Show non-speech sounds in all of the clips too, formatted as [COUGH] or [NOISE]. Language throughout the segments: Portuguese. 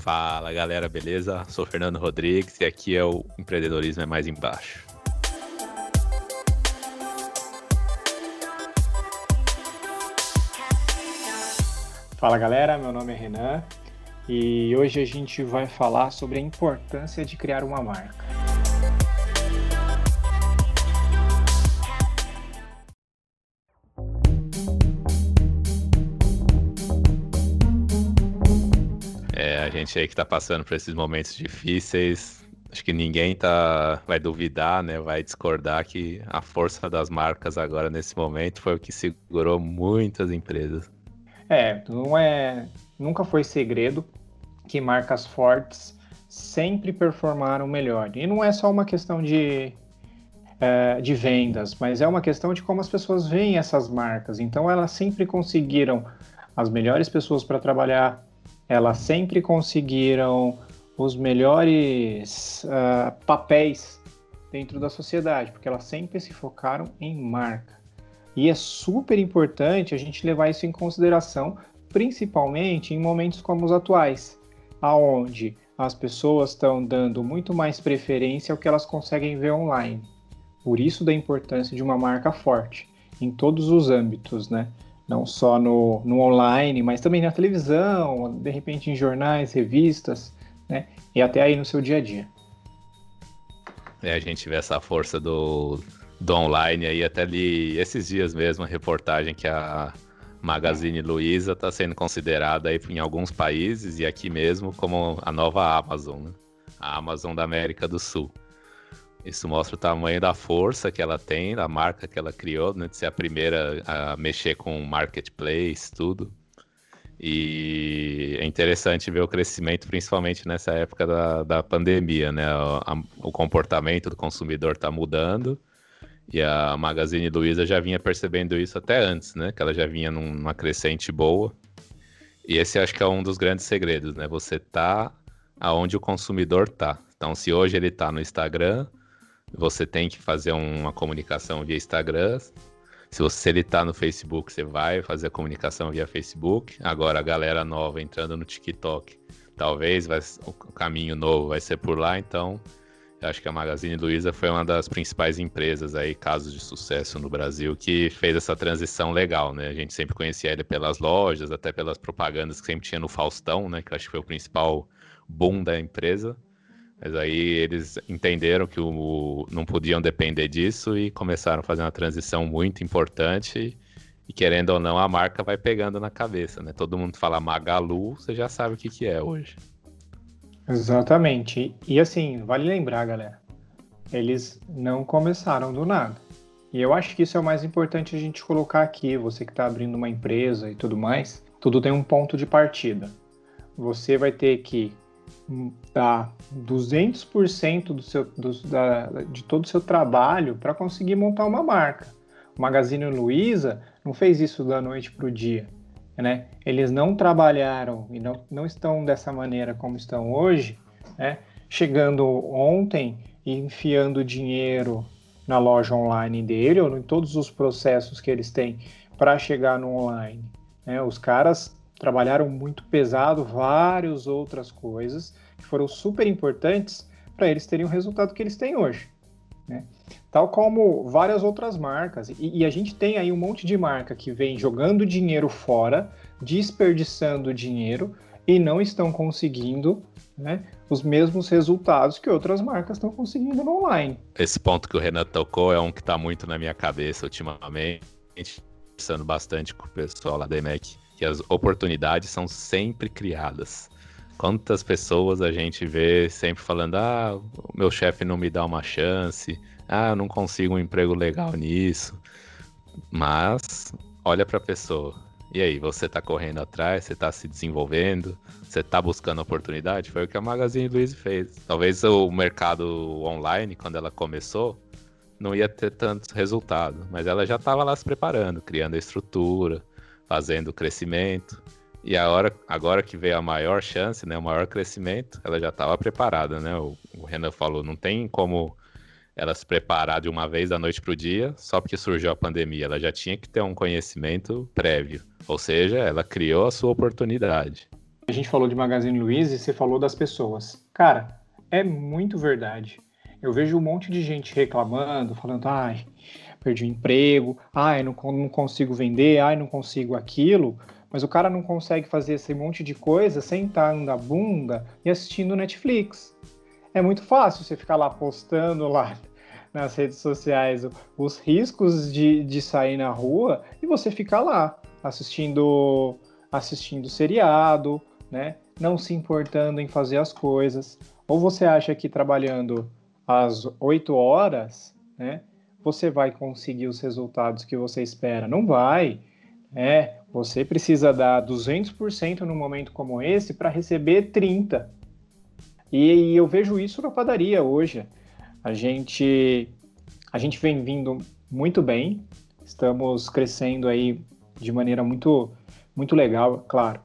Fala galera, beleza? Sou Fernando Rodrigues e aqui é o Empreendedorismo é Mais Embaixo. Fala galera, meu nome é Renan e hoje a gente vai falar sobre a importância de criar uma marca. Gente aí que está passando por esses momentos difíceis, acho que ninguém tá, vai duvidar, né? Vai discordar que a força das marcas agora nesse momento foi o que segurou muitas empresas. É, não é, nunca foi segredo que marcas fortes sempre performaram melhor. E não é só uma questão de, é, de vendas, mas é uma questão de como as pessoas veem essas marcas. Então elas sempre conseguiram as melhores pessoas para trabalhar, elas sempre conseguiram os melhores uh, papéis dentro da sociedade, porque elas sempre se focaram em marca. E é super importante a gente levar isso em consideração, principalmente em momentos como os atuais, aonde as pessoas estão dando muito mais preferência ao que elas conseguem ver online. Por isso da importância de uma marca forte em todos os âmbitos, né? Não só no, no online, mas também na televisão, de repente em jornais, revistas, né? E até aí no seu dia a dia. É, a gente vê essa força do, do online aí, até li esses dias mesmo a reportagem que a Magazine Luiza está sendo considerada aí em alguns países e aqui mesmo como a nova Amazon, né? a Amazon da América do Sul. Isso mostra o tamanho da força que ela tem, da marca que ela criou, né, de ser a primeira a mexer com marketplace, tudo. E é interessante ver o crescimento, principalmente nessa época da, da pandemia, né? O, o comportamento do consumidor está mudando e a Magazine Luiza já vinha percebendo isso até antes, né? Que ela já vinha numa crescente boa. E esse acho que é um dos grandes segredos, né? Você tá aonde o consumidor tá. Então, se hoje ele tá no Instagram, você tem que fazer uma comunicação via Instagram. Se você ele tá no Facebook, você vai fazer a comunicação via Facebook. Agora a galera nova entrando no TikTok, talvez vai, o caminho novo vai ser por lá, então eu acho que a Magazine Luiza foi uma das principais empresas aí, casos de sucesso no Brasil, que fez essa transição legal, né? A gente sempre conhecia ele pelas lojas, até pelas propagandas que sempre tinha no Faustão, né? Que eu acho que foi o principal boom da empresa. Mas aí eles entenderam que o, não podiam depender disso e começaram a fazer uma transição muito importante. E querendo ou não, a marca vai pegando na cabeça, né? Todo mundo fala Magalu, você já sabe o que, que é hoje. Exatamente. E assim, vale lembrar, galera, eles não começaram do nada. E eu acho que isso é o mais importante a gente colocar aqui. Você que está abrindo uma empresa e tudo mais, tudo tem um ponto de partida. Você vai ter que dar 200% do seu, do, da, de todo o seu trabalho para conseguir montar uma marca. O Magazine Luiza não fez isso da noite para o dia. Né? Eles não trabalharam e não, não estão dessa maneira como estão hoje, né? chegando ontem e enfiando dinheiro na loja online dele ou em todos os processos que eles têm para chegar no online. Né? Os caras trabalharam muito pesado várias outras coisas que foram super importantes para eles terem o resultado que eles têm hoje. Né? Tal como várias outras marcas. E, e, a gente tem aí um monte de marca que vem jogando dinheiro fora, desperdiçando dinheiro e não estão conseguindo né, os mesmos resultados que outras marcas estão conseguindo no online. Esse ponto que o Renan tocou é um que está muito na minha cabeça ultimamente, conversando bastante com o pessoal lá da EMEC que as oportunidades são sempre criadas. Quantas pessoas a gente vê sempre falando: ah, meu chefe não me dá uma chance, ah, eu não consigo um emprego legal nisso. Mas olha para a pessoa. E aí, você está correndo atrás, você está se desenvolvendo, você está buscando oportunidade? Foi o que a Magazine Luiza fez. Talvez o mercado online, quando ela começou, não ia ter tantos resultados, mas ela já estava lá se preparando, criando a estrutura, fazendo crescimento. E a hora, agora que veio a maior chance, né, o maior crescimento, ela já estava preparada, né? O, o, Renan falou, não tem como ela se preparar de uma vez da noite para o dia, só porque surgiu a pandemia. Ela já tinha que ter um conhecimento prévio, ou seja, ela criou a sua oportunidade. a gente falou de Magazine Luiza e você falou das pessoas. Cara, é muito verdade. Eu vejo um monte de gente reclamando, falando, ai, perdi o emprego, ai, não, não consigo vender, ai, não consigo aquilo. Mas o cara não consegue fazer esse monte de coisa sentando na bunda e assistindo Netflix. É muito fácil você ficar lá postando lá [LAUGHS] nas redes sociais os riscos de, de sair na rua e você ficar lá assistindo assistindo seriado, né? Não se importando em fazer as coisas. Ou você acha que trabalhando às 8 horas, né, você vai conseguir os resultados que você espera? Não vai. É, você precisa dar 200% num momento como esse para receber 30. E, e eu vejo isso na padaria hoje. A gente a gente vem vindo muito bem, estamos crescendo aí de maneira muito muito legal, claro.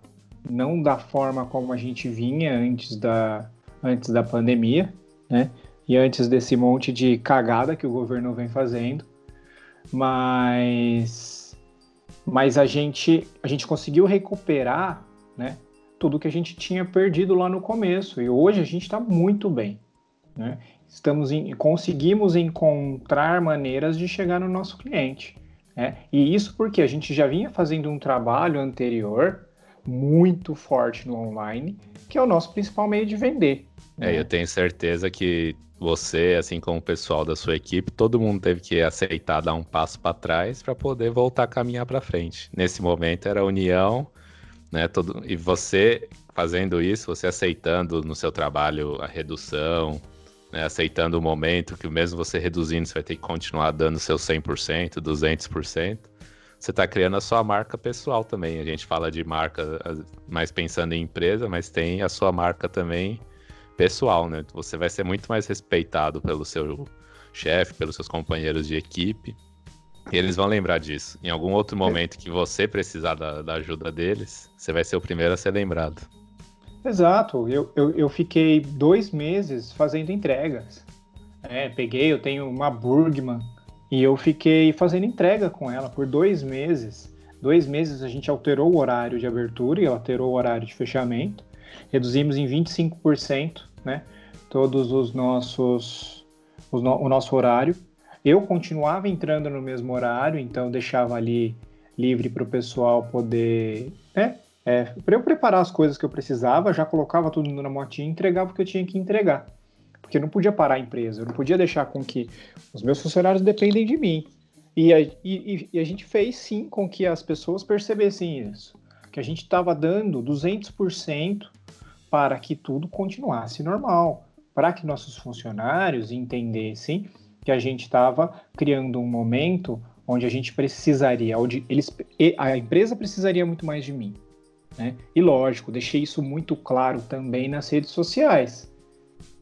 Não da forma como a gente vinha antes da antes da pandemia, né? E antes desse monte de cagada que o governo vem fazendo, mas mas a gente a gente conseguiu recuperar, né? Tudo que a gente tinha perdido lá no começo e hoje a gente está muito bem, né? Estamos em, conseguimos encontrar maneiras de chegar no nosso cliente, né? E isso porque a gente já vinha fazendo um trabalho anterior muito forte no online, que é o nosso principal meio de vender. Né? É, eu tenho certeza que você, assim como o pessoal da sua equipe, todo mundo teve que aceitar dar um passo para trás para poder voltar a caminhar para frente. Nesse momento era a união, né? Todo, e você fazendo isso, você aceitando no seu trabalho a redução, né, aceitando o momento que mesmo você reduzindo, você vai ter que continuar dando seu 100%, 200%. Você está criando a sua marca pessoal também. A gente fala de marca mais pensando em empresa, mas tem a sua marca também pessoal, né? Você vai ser muito mais respeitado pelo seu chefe, pelos seus companheiros de equipe. E eles vão lembrar disso. Em algum outro momento que você precisar da, da ajuda deles, você vai ser o primeiro a ser lembrado. Exato. Eu, eu, eu fiquei dois meses fazendo entregas. É, peguei, eu tenho uma Burgman e eu fiquei fazendo entrega com ela por dois meses. Dois meses a gente alterou o horário de abertura e alterou o horário de fechamento reduzimos em 25%, né? Todos os nossos, os no, o nosso horário. Eu continuava entrando no mesmo horário, então deixava ali livre para o pessoal poder, né? É, para eu preparar as coisas que eu precisava, já colocava tudo na motinha e entregava o que eu tinha que entregar. Porque eu não podia parar a empresa, eu não podia deixar com que os meus funcionários dependem de mim. E a, e, e a gente fez sim com que as pessoas percebessem isso. Que a gente estava dando 200% para que tudo continuasse normal, para que nossos funcionários entendessem que a gente estava criando um momento onde a gente precisaria, onde eles, a empresa precisaria muito mais de mim. Né? E lógico, deixei isso muito claro também nas redes sociais,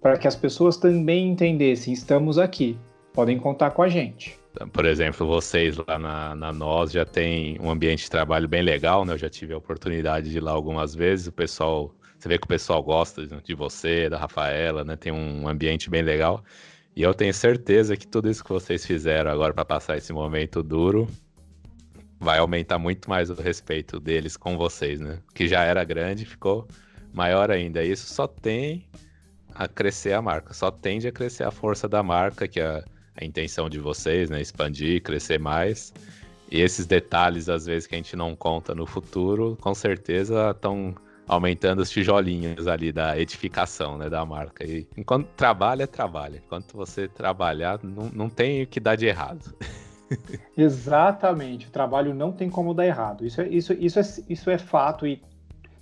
para que as pessoas também entendessem: estamos aqui, podem contar com a gente. Por exemplo, vocês lá na, na Nós já tem um ambiente de trabalho bem legal, né? Eu já tive a oportunidade de ir lá algumas vezes, o pessoal você vê que o pessoal gosta de você, da Rafaela, né? Tem um ambiente bem legal. E eu tenho certeza que tudo isso que vocês fizeram agora para passar esse momento duro vai aumentar muito mais o respeito deles com vocês, né? Que já era grande, ficou maior ainda. Isso só tem a crescer a marca, só tende a crescer a força da marca, que é a intenção de vocês, né? Expandir, crescer mais. E esses detalhes, às vezes, que a gente não conta no futuro, com certeza estão aumentando os tijolinhos ali da edificação, né, da marca. E enquanto trabalha, trabalha. Enquanto você trabalhar, não, não tem o que dar de errado. [LAUGHS] Exatamente, o trabalho não tem como dar errado. Isso é, isso, isso, é, isso é fato e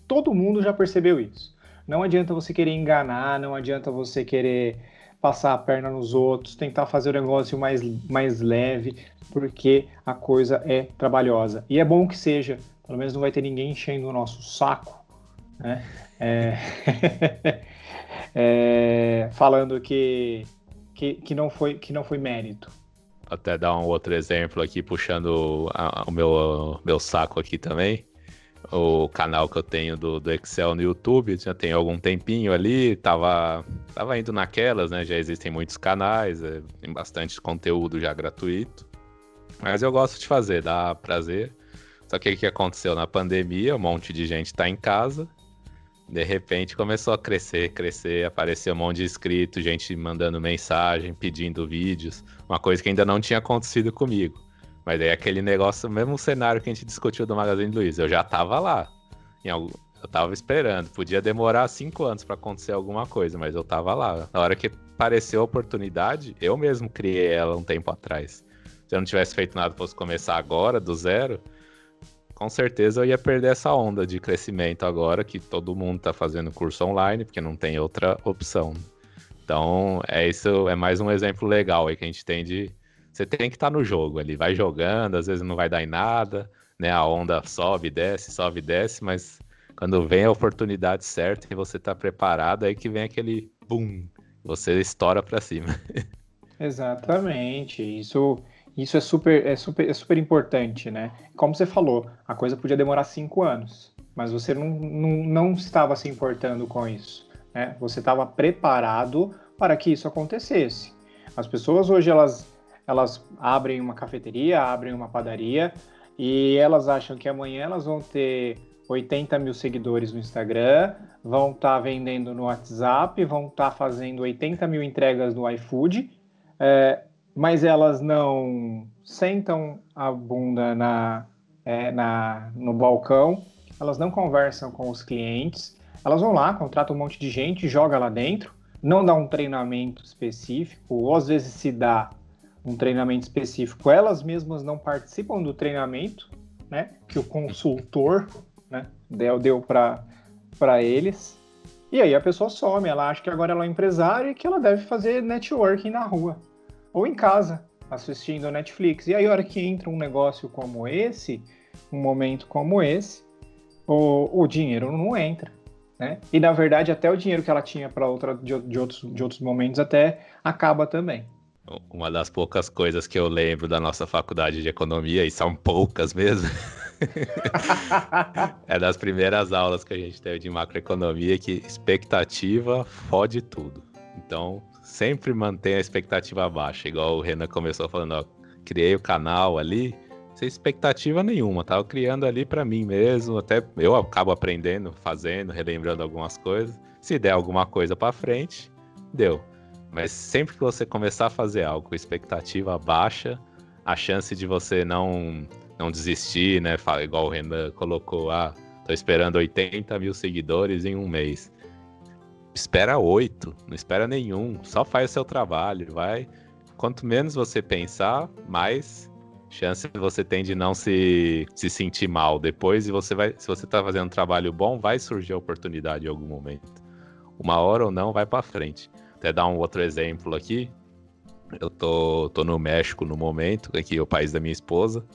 todo mundo já percebeu isso. Não adianta você querer enganar, não adianta você querer passar a perna nos outros, tentar fazer o negócio mais, mais leve, porque a coisa é trabalhosa. E é bom que seja, pelo menos não vai ter ninguém enchendo o nosso saco né? É... [LAUGHS] é... falando que, que, que, não foi, que não foi mérito. Até dar um outro exemplo aqui, puxando a, o meu, meu saco aqui também. O canal que eu tenho do, do Excel no YouTube, já tem algum tempinho ali, tava, tava indo naquelas, né? Já existem muitos canais, é, tem bastante conteúdo já gratuito. Mas eu gosto de fazer, dá prazer. Só que o que aconteceu na pandemia, um monte de gente tá em casa De repente começou a crescer, crescer, apareceu um monte de inscritos, gente mandando mensagem, pedindo vídeos, uma coisa que ainda não tinha acontecido comigo. Mas aí aquele negócio, mesmo cenário que a gente discutiu do Magazine Luiza, eu já tava lá. Algum, eu tava esperando. Podia demorar cinco anos para acontecer alguma coisa, mas eu tava lá. Na hora que apareceu a oportunidade, eu mesmo criei ela um tempo atrás. Se eu não tivesse feito nada, fosse começar agora, do zero, com certeza eu ia perder essa onda de crescimento agora que todo mundo tá fazendo curso online, porque não tem outra opção. Então, é isso, é mais um exemplo legal aí que a gente tem de você tem que estar tá no jogo ali, vai jogando, às vezes não vai dar em nada, né? A onda sobe, desce, sobe, desce, mas quando vem a oportunidade certa e você está preparado, aí que vem aquele boom, você estoura para cima. [LAUGHS] Exatamente. Isso isso é super, é super, é super importante, né? Como você falou, a coisa podia demorar cinco anos, mas você não, não, não estava se importando com isso. Né? Você estava preparado para que isso acontecesse. As pessoas hoje elas elas abrem uma cafeteria, abrem uma padaria e elas acham que amanhã elas vão ter 80 mil seguidores no Instagram, vão estar tá vendendo no WhatsApp, vão estar tá fazendo 80 mil entregas no iFood, é, mas elas não sentam a bunda na, é, na, no balcão, elas não conversam com os clientes, elas vão lá, contratam um monte de gente, joga lá dentro, não dá um treinamento específico, ou às vezes se dá, um treinamento específico, elas mesmas não participam do treinamento, né? Que o consultor, né, deu, deu para eles. E aí a pessoa some, ela acha que agora ela é empresária e que ela deve fazer networking na rua ou em casa, assistindo Netflix. E aí a hora que entra um negócio como esse, um momento como esse, o, o dinheiro não entra. Né? E na verdade até o dinheiro que ela tinha para outra de, de, outros, de outros momentos até acaba também. Uma das poucas coisas que eu lembro da nossa faculdade de economia, e são poucas mesmo, [LAUGHS] é das primeiras aulas que a gente teve de macroeconomia que expectativa fode tudo. Então, sempre mantenha a expectativa baixa, igual o Renan começou falando, ó, criei o canal ali, sem expectativa nenhuma, tava criando ali para mim mesmo, até eu acabo aprendendo, fazendo, relembrando algumas coisas. Se der alguma coisa para frente, deu. Mas sempre que você começar a fazer algo com expectativa baixa, a chance de você não, não desistir, né? Igual o Renan colocou, ah, tô esperando 80 mil seguidores em um mês. Espera oito, não espera nenhum, só faz o seu trabalho, vai. Quanto menos você pensar, mais chance você tem de não se, se sentir mal depois e você vai, se você tá fazendo um trabalho bom, vai surgir a oportunidade em algum momento. Uma hora ou não, vai para frente. Até dar um outro exemplo aqui. Eu tô, tô no México no momento, aqui é o país da minha esposa.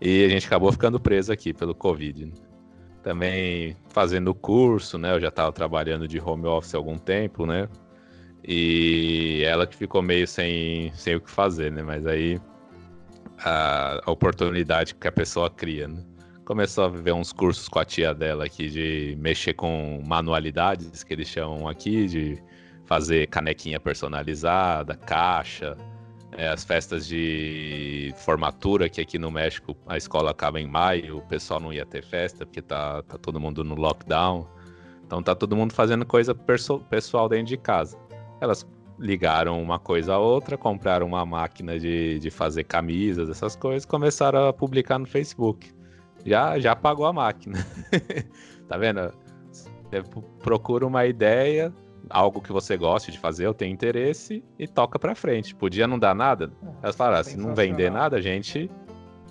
E a gente acabou ficando preso aqui pelo Covid. Né? Também fazendo curso, né? Eu já estava trabalhando de home office há algum tempo, né? E ela que ficou meio sem, sem o que fazer, né? Mas aí a, a oportunidade que a pessoa cria, né? Começou a ver uns cursos com a tia dela aqui de mexer com manualidades, que eles chamam aqui, de fazer canequinha personalizada, caixa, é, as festas de formatura, que aqui no México a escola acaba em maio, o pessoal não ia ter festa porque tá, tá todo mundo no lockdown. Então tá todo mundo fazendo coisa pessoal dentro de casa. Elas ligaram uma coisa a outra, compraram uma máquina de, de fazer camisas, essas coisas, começaram a publicar no Facebook. Já, já pagou a máquina. [LAUGHS] tá vendo? Você procura uma ideia, algo que você goste de fazer, eu tenho interesse e toca para frente. Podia não dar nada? É, Elas falaram, ah, se não vender nada, a gente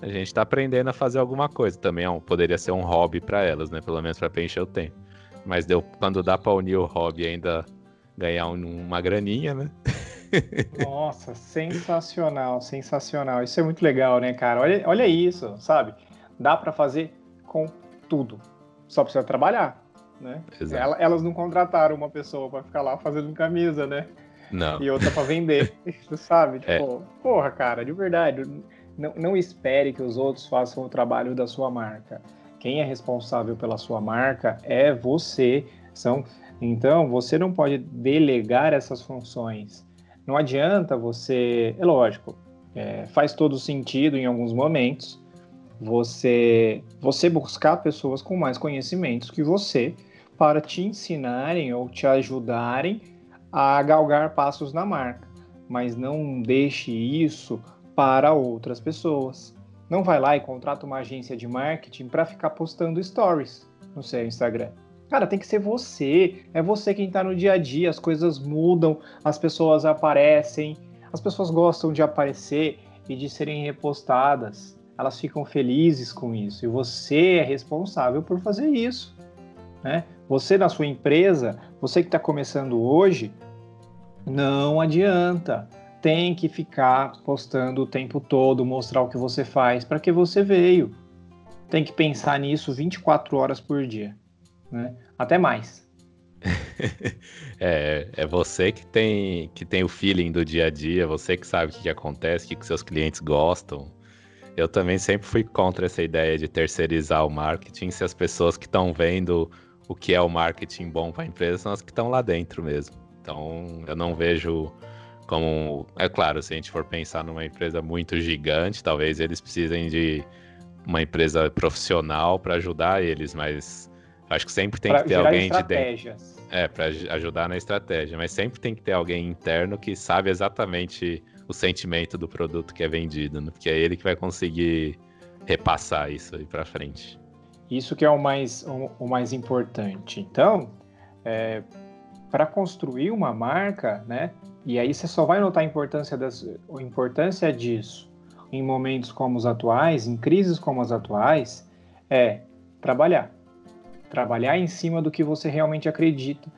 a gente tá aprendendo a fazer alguma coisa. Também é um, poderia ser um hobby para elas, né? Pelo menos para preencher o tempo. Mas deu quando dá para unir o hobby ainda ganhar um, uma graninha, né? [LAUGHS] Nossa, sensacional, sensacional. Isso é muito legal, né, cara? Olha, olha isso, sabe? Dá para fazer com tudo. Só precisa trabalhar né? Ela, elas não contrataram uma pessoa para ficar lá fazendo camisa, né? Não. E outra para vender, [LAUGHS] sabe? É. Tipo, é. porra, cara, de verdade, não, não espere que os outros façam o trabalho da sua marca. Quem é responsável pela sua marca é você. São, então, você não pode delegar essas funções. Não adianta você. É lógico, é, faz todo sentido em alguns momentos você, você buscar pessoas com mais conhecimentos que você para te ensinarem ou te ajudarem a galgar passos na marca, mas não deixe isso para outras pessoas. Não vai lá e contrata uma agência de marketing para ficar postando stories no seu Instagram. Cara, tem que ser você. É você quem está no dia a dia. As coisas mudam, as pessoas aparecem, as pessoas gostam de aparecer e de serem repostadas. Elas ficam felizes com isso. E você é responsável por fazer isso. Né? Você na sua empresa, você que está começando hoje, não adianta. Tem que ficar postando o tempo todo, mostrar o que você faz, para que você veio. Tem que pensar nisso 24 horas por dia. Né? Até mais. [LAUGHS] é, é você que tem, que tem o feeling do dia a dia, você que sabe o que, acontece, o que, que seus clientes gostam. Eu também sempre fui contra essa ideia de terceirizar o marketing se as pessoas que estão vendo o que é o marketing bom para a empresa são as que estão lá dentro mesmo. Então, eu não vejo como. É claro, se a gente for pensar numa empresa muito gigante, talvez eles precisem de uma empresa profissional para ajudar eles, mas acho que sempre tem pra que ter alguém de dentro. É, para ajudar na estratégia, mas sempre tem que ter alguém interno que sabe exatamente o sentimento do produto que é vendido, né? porque é ele que vai conseguir repassar isso aí para frente. Isso que é o mais, o, o mais importante. Então, é, para construir uma marca, né? E aí você só vai notar a importância, das, a importância disso em momentos como os atuais, em crises como as atuais, é trabalhar. Trabalhar em cima do que você realmente acredita.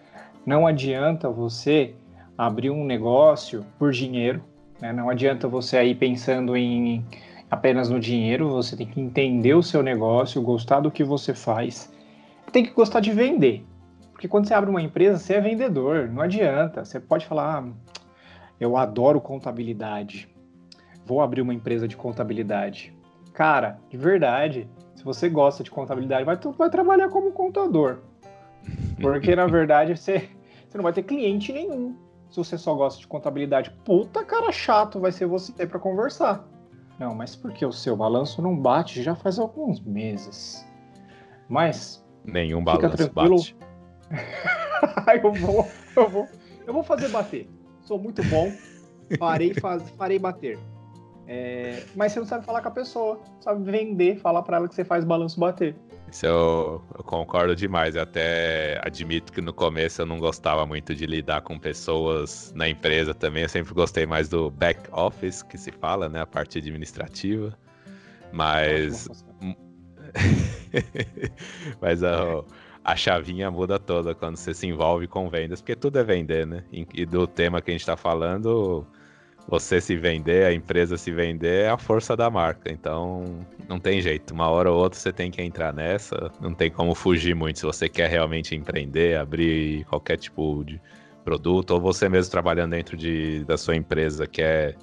Não adianta você abrir um negócio por dinheiro, né? não adianta você aí pensando em apenas no dinheiro, você tem que entender o seu negócio, gostar do que você faz, tem que gostar de vender. Porque quando você abre uma empresa, você é vendedor, não adianta. Você pode falar, ah, eu adoro contabilidade, vou abrir uma empresa de contabilidade. Cara, de verdade, se você gosta de contabilidade, vai, vai trabalhar como contador. Porque, na verdade, você, você não vai ter cliente nenhum se você só gosta de contabilidade. Puta cara chato vai ser você para conversar. Não, mas porque o seu balanço não bate já faz alguns meses. Mas. Nenhum balanço bate. [LAUGHS] eu vou, eu vou, eu vou fazer bater. Sou muito bom. Farei, faz, farei bater. É, mas você não sabe falar com a pessoa, sabe vender, falar para ela que você faz balanço bater. Isso eu, eu, concordo demais. Eu até admito que no começo eu não gostava muito de lidar com pessoas na empresa também. Eu sempre gostei mais do back office, que se fala, né? A parte administrativa. Mas. [LAUGHS] Mas a, a chavinha muda toda quando você se envolve com vendas, porque tudo é vender, né? E do tema que a gente está falando, você se vender, a empresa se vender, é a força da marca. Então, não tem jeito. Uma hora ou outra você tem que entrar nessa. Não tem como fugir muito. Se você quer realmente empreender, abrir qualquer tipo de produto, ou você mesmo trabalhando dentro de, da sua empresa quer,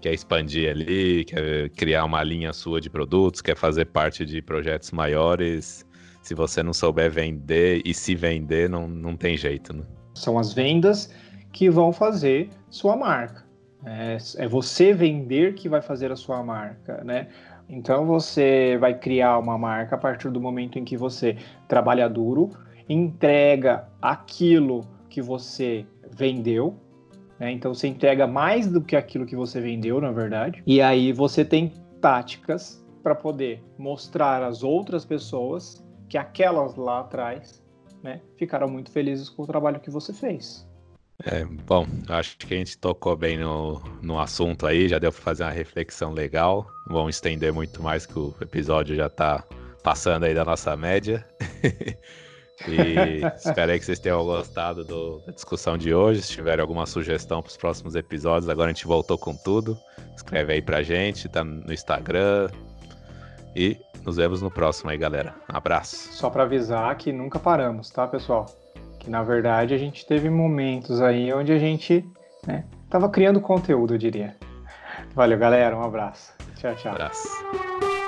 quer expandir ali, quer criar uma linha sua de produtos, quer fazer parte de projetos maiores. Se você não souber vender e se vender, não, não tem jeito. Né? São as vendas que vão fazer sua marca. É, é você vender que vai fazer a sua marca, né? Então você vai criar uma marca a partir do momento em que você trabalha duro, entrega aquilo que você vendeu, né? Então você entrega mais do que aquilo que você vendeu, na verdade. E aí você tem táticas para poder mostrar às outras pessoas que aquelas lá atrás, né, ficaram muito felizes com o trabalho que você fez. É, bom, acho que a gente tocou bem no, no assunto aí, já deu para fazer uma reflexão legal. Não estender muito mais que o episódio já está passando aí da nossa média. [LAUGHS] e espero que vocês tenham gostado do, da discussão de hoje. Se tiverem alguma sugestão para os próximos episódios, agora a gente voltou com tudo. Escreve aí pra gente, tá no Instagram. E nos vemos no próximo aí, galera. Um abraço. Só para avisar que nunca paramos, tá, pessoal? Que na verdade a gente teve momentos aí onde a gente né, tava criando conteúdo, eu diria. Valeu, galera. Um abraço. Tchau, tchau. Um abraço.